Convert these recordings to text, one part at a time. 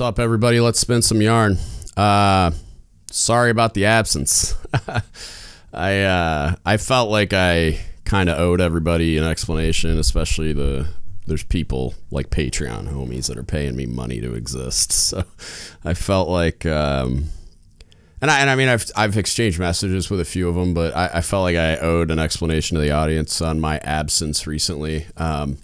What's up, everybody? Let's spin some yarn. Uh, sorry about the absence. I uh, I felt like I kind of owed everybody an explanation, especially the there's people like Patreon homies that are paying me money to exist. So I felt like, um, and I and I mean I've I've exchanged messages with a few of them, but I, I felt like I owed an explanation to the audience on my absence recently. Um,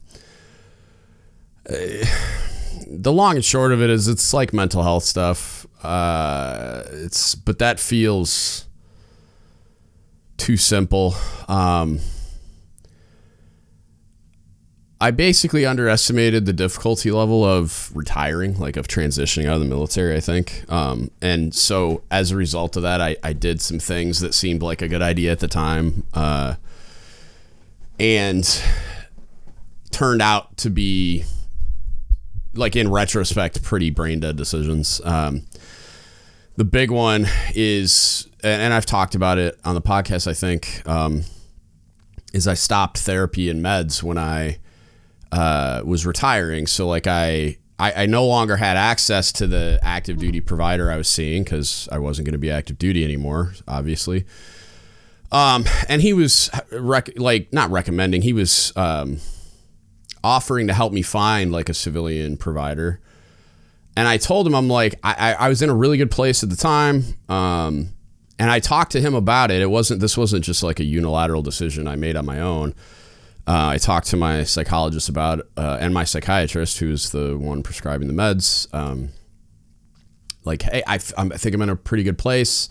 the long and short of it is it's like mental health stuff. Uh, it's but that feels too simple. Um, I basically underestimated the difficulty level of retiring, like of transitioning out of the military, I think. Um, and so as a result of that, I, I did some things that seemed like a good idea at the time. Uh, and turned out to be, like in retrospect, pretty brain dead decisions. Um, the big one is, and I've talked about it on the podcast, I think, um, is I stopped therapy and meds when I uh, was retiring. So like I, I, I no longer had access to the active duty provider I was seeing because I wasn't going to be active duty anymore, obviously. Um, and he was rec- like not recommending. He was um, offering to help me find like a civilian provider. And I told him I'm like I, I was in a really good place at the time. Um, and I talked to him about it. It wasn't this wasn't just like a unilateral decision I made on my own. Uh, I talked to my psychologist about uh, and my psychiatrist, who's the one prescribing the meds. Um, like, hey, I, I think I'm in a pretty good place.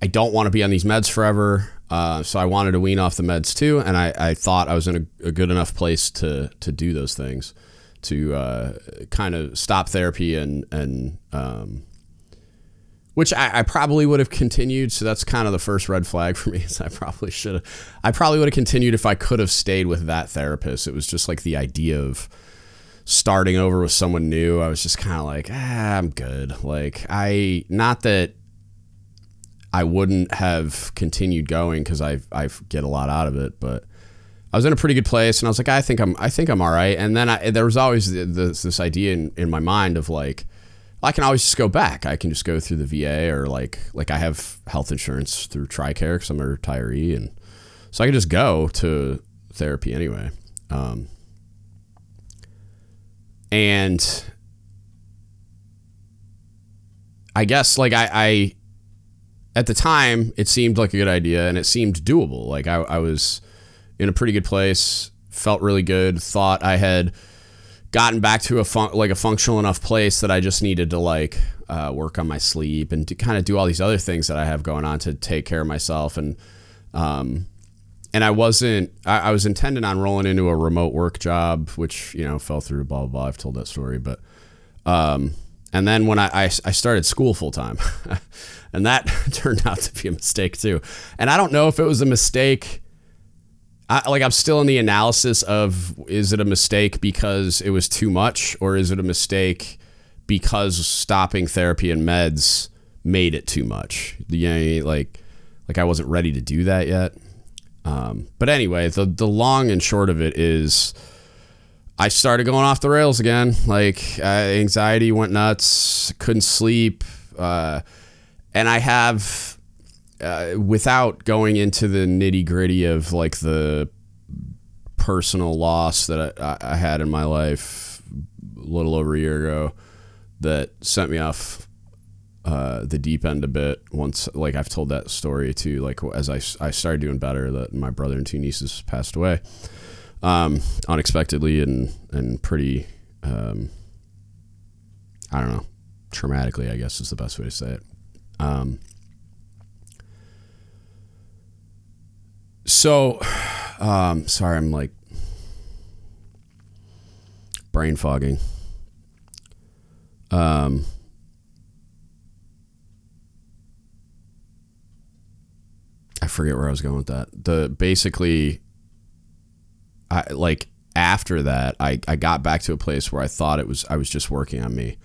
I don't want to be on these meds forever. Uh, so I wanted to wean off the meds too, and I, I thought I was in a, a, good enough place to to do those things, to uh, kind of stop therapy and and um, which I, I, probably would have continued. So that's kind of the first red flag for me. Is I probably should have. I probably would have continued if I could have stayed with that therapist. It was just like the idea of starting over with someone new. I was just kind of like, ah, I'm good. Like I, not that I wouldn't have continued going because I I get a lot out of it, but. I was in a pretty good place, and I was like, I think I'm, I think I'm all right. And then I, there was always this, this idea in, in my mind of like, I can always just go back. I can just go through the VA or like like I have health insurance through TRICARE because I'm a retiree, and so I can just go to therapy anyway. Um, and I guess like I, I at the time it seemed like a good idea and it seemed doable. Like I, I was in a pretty good place, felt really good, thought I had gotten back to a fun- like a functional enough place that I just needed to like uh, work on my sleep and to kind of do all these other things that I have going on to take care of myself and um, and I wasn't I, I, was intending on rolling into a remote work job which you know fell through blah blah blah I've told that story but um, and then when I, I, I started school full time and that turned out to be a mistake too and I don't know if it was a mistake I, like I'm still in the analysis of is it a mistake because it was too much or is it a mistake because stopping therapy and meds made it too much? Yeah, like like I wasn't ready to do that yet. Um, but anyway, the the long and short of it is I started going off the rails again. Like uh, anxiety went nuts, couldn't sleep, uh, and I have uh, without going into the nitty gritty of like the personal loss that I, I, had in my life a little over a year ago that sent me off uh, the deep end a bit once like I've told that story too like as I, I started doing better that my brother and two nieces passed away um, unexpectedly and and pretty um, I don't know traumatically I guess is the best way to say it um, So, um, sorry, I'm like brain fogging. Um, I forget where I was going with that. The basically, I like after that, I, I got back to a place where I thought it was I was just working on me.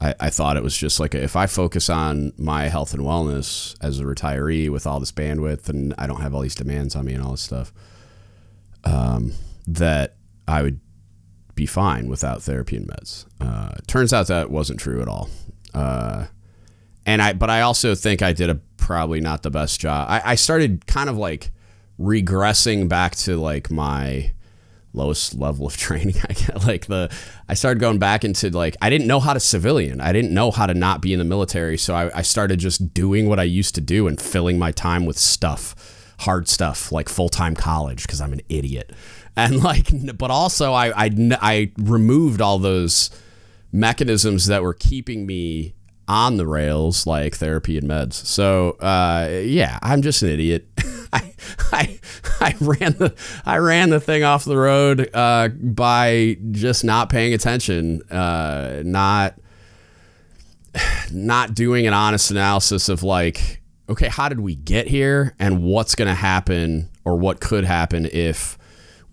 I, I thought it was just like if I focus on my health and wellness as a retiree with all this bandwidth and I don't have all these demands on me and all this stuff, um, that I would be fine without therapy and meds. Uh, turns out that wasn't true at all. Uh, and I, but I also think I did a probably not the best job. I, I started kind of like regressing back to like my lowest level of training. I get like the I started going back into like I didn't know how to civilian. I didn't know how to not be in the military. So I, I started just doing what I used to do and filling my time with stuff, hard stuff like full time college because I'm an idiot. And like, but also I, I I removed all those mechanisms that were keeping me on the rails like therapy and meds. So uh, yeah, I'm just an idiot. I, I, I ran the I ran the thing off the road uh, by just not paying attention, uh, not not doing an honest analysis of like, okay, how did we get here, and what's going to happen, or what could happen if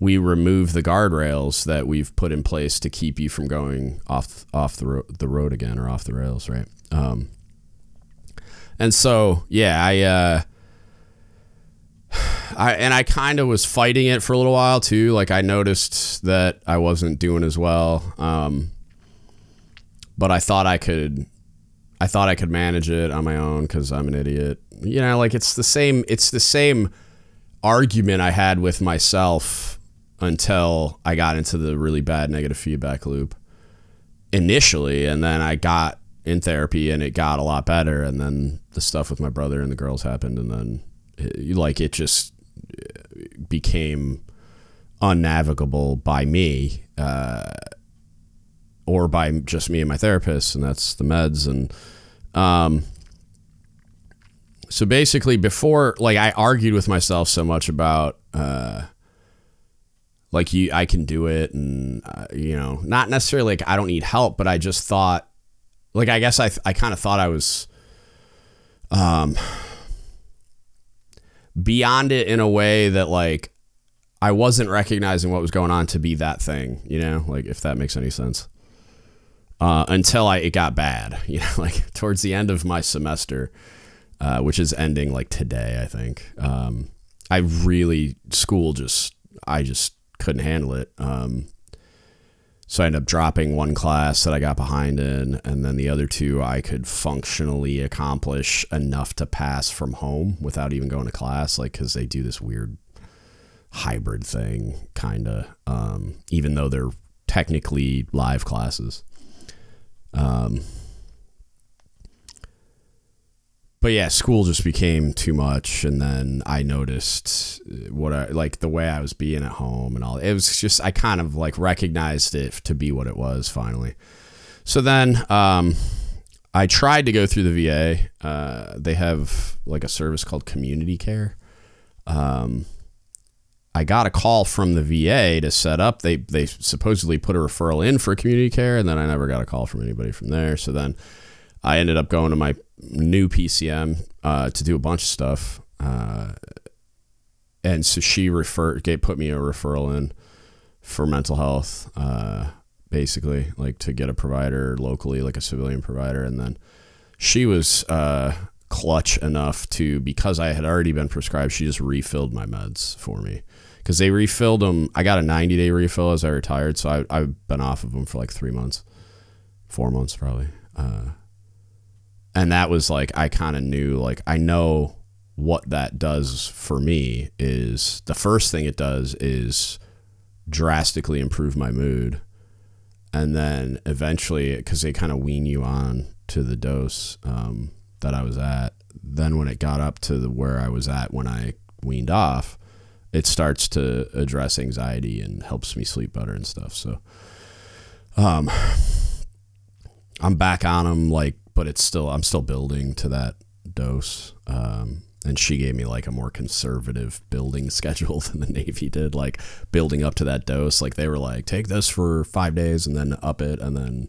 we remove the guardrails that we've put in place to keep you from going off off the ro- the road again or off the rails, right? Um, and so yeah, I. Uh, I and I kind of was fighting it for a little while too. Like I noticed that I wasn't doing as well, um, but I thought I could. I thought I could manage it on my own because I'm an idiot. You know, like it's the same. It's the same argument I had with myself until I got into the really bad negative feedback loop initially, and then I got in therapy and it got a lot better, and then the stuff with my brother and the girls happened, and then like it just became unnavigable by me uh, or by just me and my therapist. And that's the meds. And um, so basically before like i argued with myself so much about uh, like you i can do it. And uh, you know not necessarily like i don't need help but i just thought like i guess i, I kind of thought i was um beyond it in a way that like I wasn't recognizing what was going on to be that thing, you know, like if that makes any sense. Uh, until I it got bad, you know, like towards the end of my semester, uh, which is ending like today, I think. Um, I really school just I just couldn't handle it. Um, so I ended up dropping one class that I got behind in, and then the other two I could functionally accomplish enough to pass from home without even going to class, like because they do this weird hybrid thing, kind of, um, even though they're technically live classes. Um, but yeah, school just became too much, and then I noticed what I like the way I was being at home and all. It was just I kind of like recognized it to be what it was finally. So then um, I tried to go through the VA. Uh, they have like a service called Community Care. Um, I got a call from the VA to set up. They they supposedly put a referral in for community care, and then I never got a call from anybody from there. So then I ended up going to my new PCM uh, to do a bunch of stuff. Uh, and so she referred, gave, put me a referral in for mental health, uh, basically, like to get a provider locally, like a civilian provider. And then she was uh, clutch enough to, because I had already been prescribed, she just refilled my meds for me. Because they refilled them. I got a 90 day refill as I retired. So I, I've been off of them for like three months, four months probably. Uh, and that was like I kind of knew like I know what that does for me is the first thing it does is drastically improve my mood. And then eventually because they kind of wean you on to the dose um, that i was at then when it got up to the where i was at when i weaned off it starts to address anxiety and helps me sleep better and stuff. So um i'm back on them like but it's still I'm still building to that dose. Um, and she gave me like a more conservative building schedule than the Navy did, like building up to that dose. Like they were like, take this for five days and then up it, and then.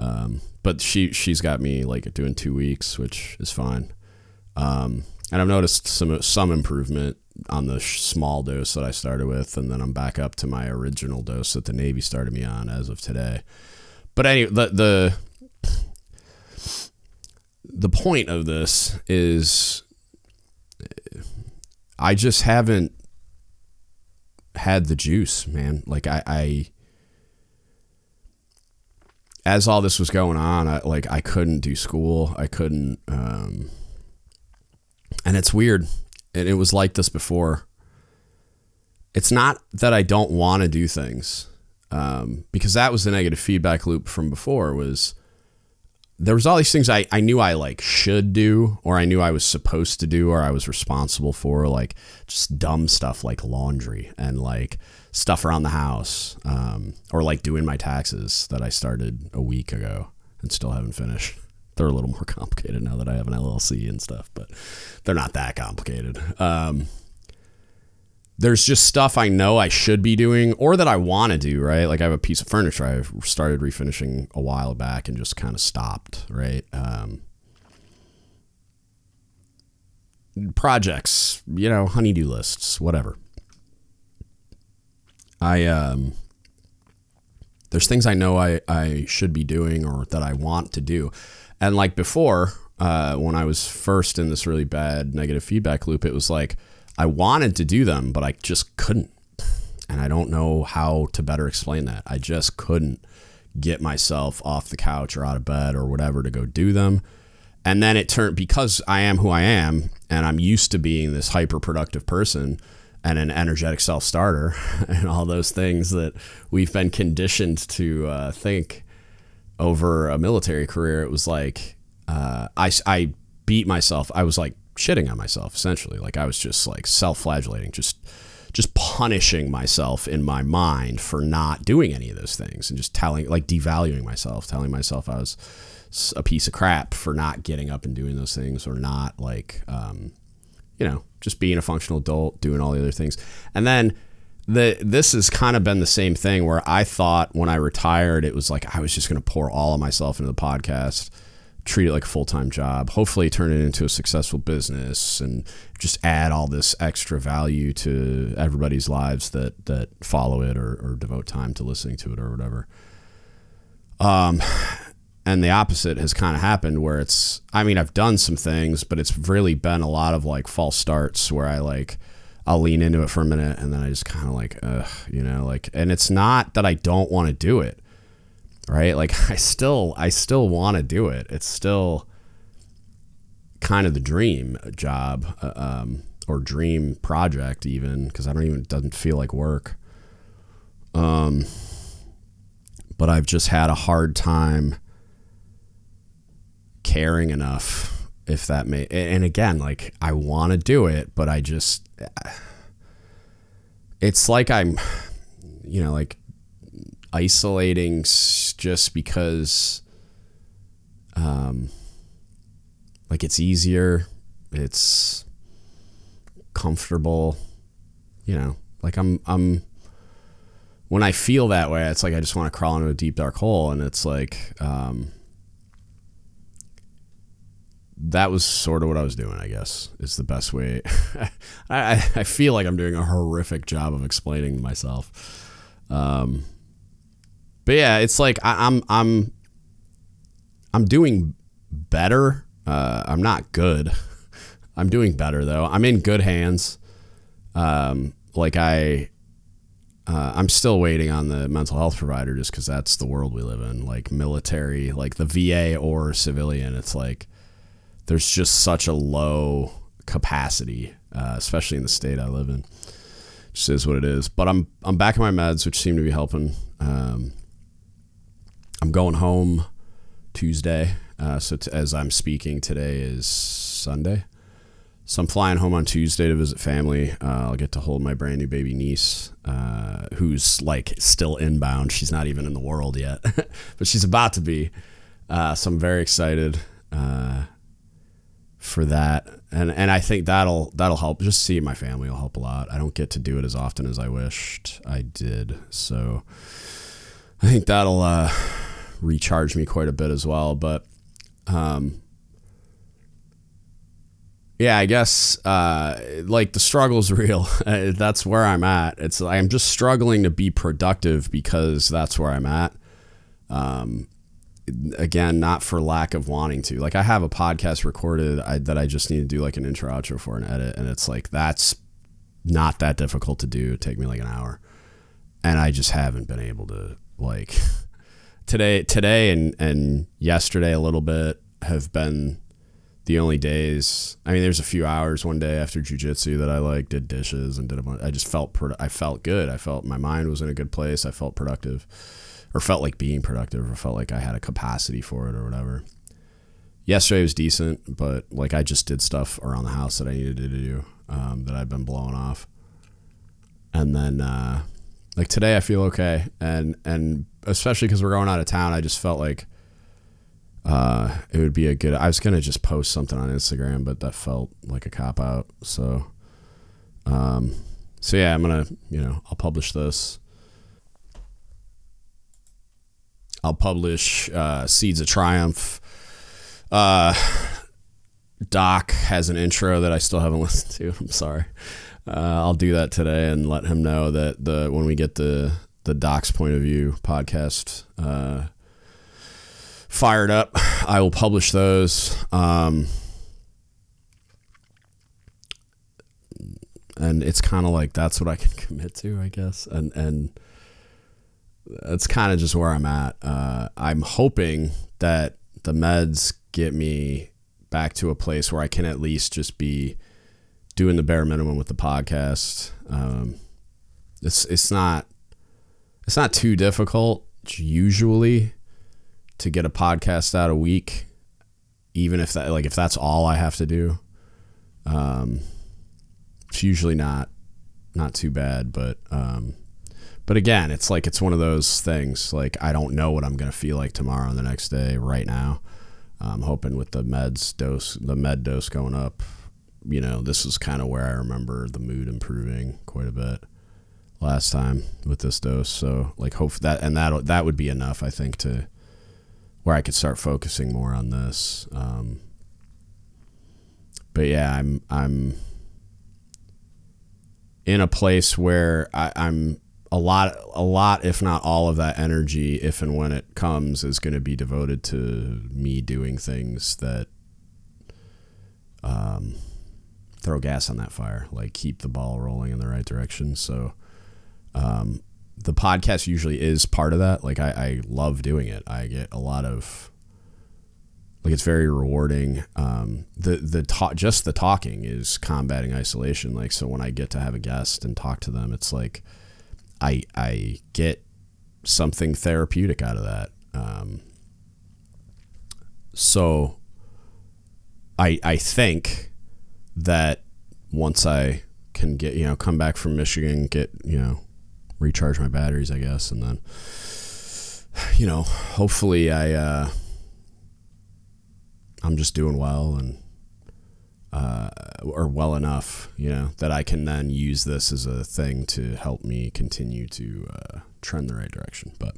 Um, but she she's got me like doing two weeks, which is fine. Um, and I've noticed some some improvement on the small dose that I started with, and then I'm back up to my original dose that the Navy started me on as of today. But anyway, the the the point of this is I just haven't had the juice, man. Like I, I as all this was going on, I, like I couldn't do school. I couldn't, um, and it's weird. And it was like this before. It's not that I don't want to do things, um, because that was the negative feedback loop from before. Was there was all these things I, I knew I like should do or I knew I was supposed to do or I was responsible for like just dumb stuff like laundry and like stuff around the house um, or like doing my taxes that I started a week ago and still haven't finished. They're a little more complicated now that I have an LLC and stuff, but they're not that complicated. Um, there's just stuff I know I should be doing or that I want to do, right? Like I have a piece of furniture I've started refinishing a while back and just kind of stopped, right? Um, projects, you know, honeydew lists, whatever. I um there's things I know I, I should be doing or that I want to do. And like before, uh, when I was first in this really bad negative feedback loop, it was like I wanted to do them, but I just couldn't. And I don't know how to better explain that. I just couldn't get myself off the couch or out of bed or whatever to go do them. And then it turned because I am who I am and I'm used to being this hyper productive person and an energetic self starter and all those things that we've been conditioned to uh, think over a military career. It was like uh, I, I beat myself. I was like shitting on myself essentially. Like I was just like self flagellating, just just punishing myself in my mind for not doing any of those things and just telling like devaluing myself, telling myself I was a piece of crap for not getting up and doing those things or not like um, you know, just being a functional adult, doing all the other things. And then the this has kind of been the same thing where I thought when I retired it was like I was just going to pour all of myself into the podcast treat it like a full-time job hopefully turn it into a successful business and just add all this extra value to everybody's lives that that follow it or, or devote time to listening to it or whatever. Um and the opposite has kind of happened where it's i mean i've done some things but it's really been a lot of like false starts where i like i'll lean into it for a minute and then i just kind of like you know like and it's not that i don't want to do it right? Like I still I still want to do it. It's still kind of the dream job uh, um, or dream project even because I don't even doesn't feel like work. Um, but I've just had a hard time caring enough if that may and again like I want to do it but I just it's like I'm you know like isolating just because um like it's easier it's comfortable you know like i'm i'm when i feel that way it's like i just want to crawl into a deep dark hole and it's like um that was sort of what I was doing, I guess, is the best way. I, I feel like I'm doing a horrific job of explaining myself. Um, but yeah, it's like I, am I'm, I'm I'm doing better. Uh, I'm not good. I'm doing better though. I'm in good hands. Um, like I, uh, I'm still waiting on the mental health provider just because that's the world we live in. Like military, like the VA or civilian. It's like there's just such a low capacity, uh, especially in the state I live in. Just is what it is. But I'm I'm back in my meds, which seem to be helping. Um, I'm going home Tuesday. Uh, so t- as I'm speaking, today is Sunday. So I'm flying home on Tuesday to visit family. Uh, I'll get to hold my brand new baby niece, uh, who's like still inbound. She's not even in the world yet, but she's about to be. Uh, so I'm very excited uh, for that, and and I think that'll that'll help. Just seeing my family will help a lot. I don't get to do it as often as I wished I did, so I think that'll uh, recharged me quite a bit as well. But um, yeah, I guess uh, like the struggle's real. that's where I'm at. It's I'm just struggling to be productive because that's where I'm at. Um, again, not for lack of wanting to. Like I have a podcast recorded I, that I just need to do like an intro outro for an edit, and it's like that's not that difficult to do. It take me like an hour, and I just haven't been able to like today today and and yesterday a little bit have been the only days. I mean, there's a few hours one day after jujitsu that I like did dishes and did a bunch. I just felt pro- I felt good. I felt my mind was in a good place. I felt productive, or felt like being productive, or felt like I had a capacity for it, or whatever. Yesterday was decent, but like I just did stuff around the house that I needed to do um, that I've been blowing off, and then uh, like today I feel okay, and and especially because we're going out of town, I just felt like uh, it would be a good. I was gonna just post something on Instagram, but that felt like a cop out. So, um, so yeah, I'm gonna you know I'll publish this. I'll publish uh, Seeds of Triumph. Uh, Doc has an intro that I still haven't listened to. I'm sorry. Uh, I'll do that today and let him know that the when we get the the Doc's point of view podcast uh, fired up. I will publish those. Um, and it's kind of like that's what I can commit to, I guess. And and that's kind of just where I'm at. Uh, I'm hoping that the meds get me back to a place where I can at least just be doing the bare minimum with the podcast. Um, it's it's not it's not too difficult usually to get a podcast out a week, even if that like if that's all I have to do. Um, it's usually not not too bad, but um, but again, it's like it's one of those things. Like I don't know what I'm gonna feel like tomorrow and the next day. Right now, I'm hoping with the meds dose, the med dose going up. You know, this is kind of where I remember the mood improving quite a bit last time with this dose. So like hope that and that that would be enough, I think, to where I could start focusing more on this. Um, but yeah, I'm I'm in a place where I, I'm a lot a lot if not all of that energy if and when it comes is going to be devoted to me doing things that um, throw gas on that fire like keep the ball rolling in the right direction so um, the podcast usually is part of that. Like I, I love doing it. I get a lot of like it's very rewarding. Um, the the talk just the talking is combating isolation. Like so when I get to have a guest and talk to them, it's like I I get something therapeutic out of that. Um, so I I think that once I can get you know come back from Michigan, get you know recharge my batteries, I guess, and then you know, hopefully I uh, I'm just doing well and uh, or well enough, you know, that I can then use this as a thing to help me continue to uh, trend the right direction. But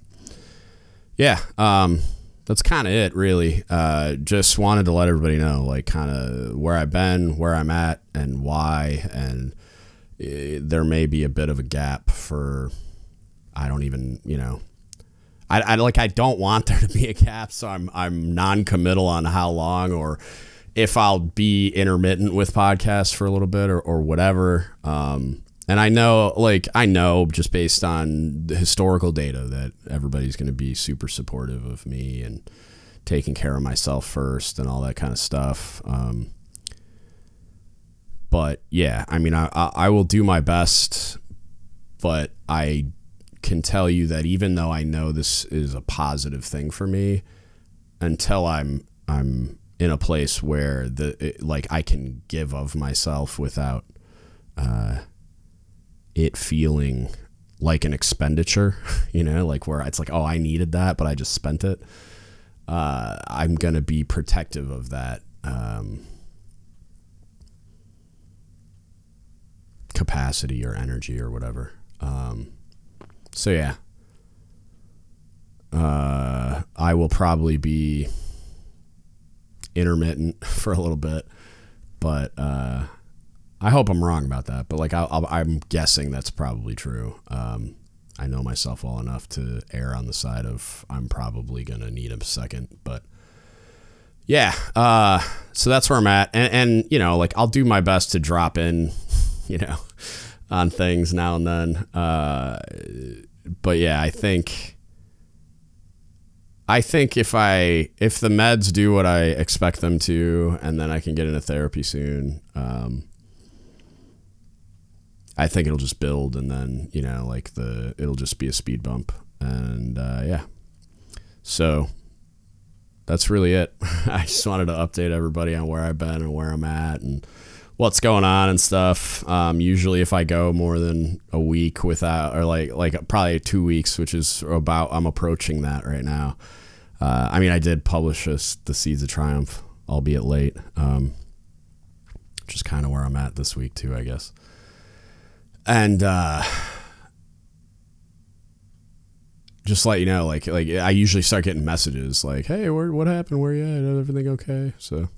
yeah, um, that's kind of it, really. Uh, just wanted to let everybody know, like, kind of where I've been, where I'm at, and why, and there may be a bit of a gap for I don't even you know I, I like I don't want there to be a gap so I'm I'm non-committal on how long or if I'll be intermittent with podcasts for a little bit or, or whatever. Um, and I know like I know just based on the historical data that everybody's going to be super supportive of me and taking care of myself first and all that kind of stuff. Um, but yeah, I mean, I, I will do my best, but I can tell you that even though I know this is a positive thing for me, until I'm I'm in a place where the it, like I can give of myself without uh, it feeling like an expenditure, you know, like where it's like, oh, I needed that, but I just spent it. Uh, I'm gonna be protective of that. Um, capacity or energy or whatever. Um, so yeah, uh, I will probably be intermittent for a little bit, but uh, I hope I'm wrong about that. But like i am guessing that's probably true. Um, I know myself well enough to err on the side of I'm probably gonna need a second, but yeah. Uh, so that's where I'm at, and, and you know, like I'll do my best to drop in you know, on things now and then. Uh, but yeah, I think, I think if I if the meds do what I expect them to, and then I can get into therapy soon, um, I think it'll just build, and then you know, like the it'll just be a speed bump, and uh, yeah. So that's really it. I just wanted to update everybody on where I've been and where I'm at, and what's going on and stuff. Um, usually, if I go more than a week without, or like like probably two weeks, which is about I'm approaching that right now. Uh, I mean, I did publish this, the Seeds of Triumph, albeit late, um, which is kind of where I'm at this week too, I guess. And uh, just let you know, like like I usually start getting messages like, "Hey, where, what happened? Where you at? Everything okay?" So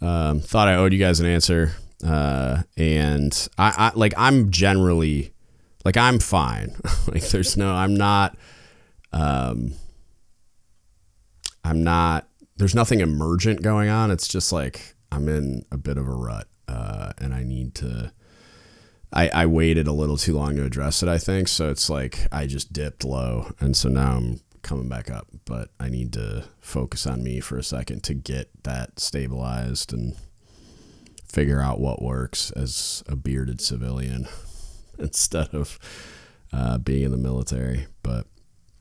um, thought I owed you guys an answer. Uh, and I, I like I'm generally like I'm fine. like there's no I'm not um I'm not there's nothing emergent going on. It's just like I'm in a bit of a rut. Uh, and I need to I, I waited a little too long to address it, I think. So it's like I just dipped low and so now I'm coming back up, but I need to focus on me for a second to get that stabilized and figure out what works as a bearded civilian instead of uh, being in the military. But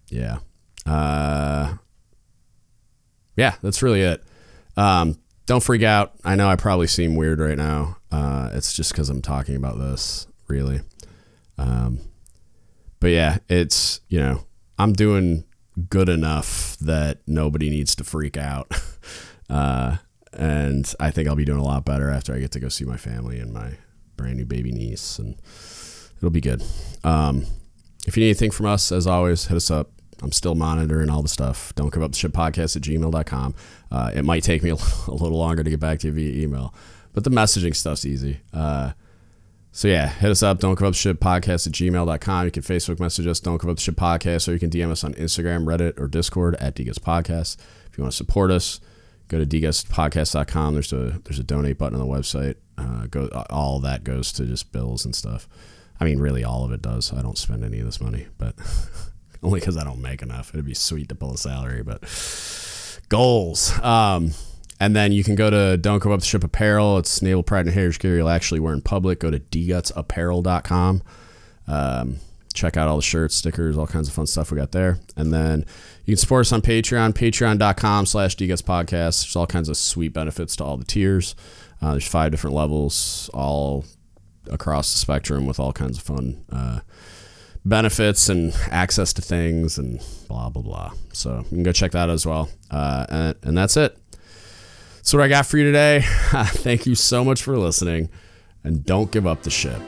yeah, uh, yeah, that's really it. Um, don't freak out. I know I probably seem weird right now. Uh, it's just because I'm talking about this, really. Um, but yeah, it's you know I'm doing good enough that nobody needs to freak out. Uh, and I think I'll be doing a lot better after I get to go see my family and my brand new baby niece, and it'll be good. Um, if you need anything from us, as always, hit us up. I'm still monitoring all the stuff. Don't give up the ship podcast at gmail.com. Uh, it might take me a, little longer to get back to you via email, but the messaging stuff's easy. Uh, so yeah, hit us up. Don't up ship podcast at gmail.com. You can Facebook message us, don't the ship podcast, or you can DM us on Instagram, Reddit, or Discord at DGUTS Podcast. If you want to support us, go to dgutspodcast.com. There's a there's a donate button on the website. Uh, go all that goes to just bills and stuff. I mean, really, all of it does. I don't spend any of this money, but only because I don't make enough. It'd be sweet to pull a salary, but goals. Um, and then you can go to Don't Give Up the Ship Apparel. It's naval pride and heritage gear you'll actually wear in public. Go to dgutsapparel.com. Um, check out all the shirts, stickers, all kinds of fun stuff we got there. And then you can support us on Patreon, patreon.com slash dgutspodcast. There's all kinds of sweet benefits to all the tiers. Uh, there's five different levels, all across the spectrum with all kinds of fun uh, benefits and access to things and blah, blah, blah. So you can go check that as well. Uh, and, and that's it. That's what I got for you today. Thank you so much for listening, and don't give up the ship.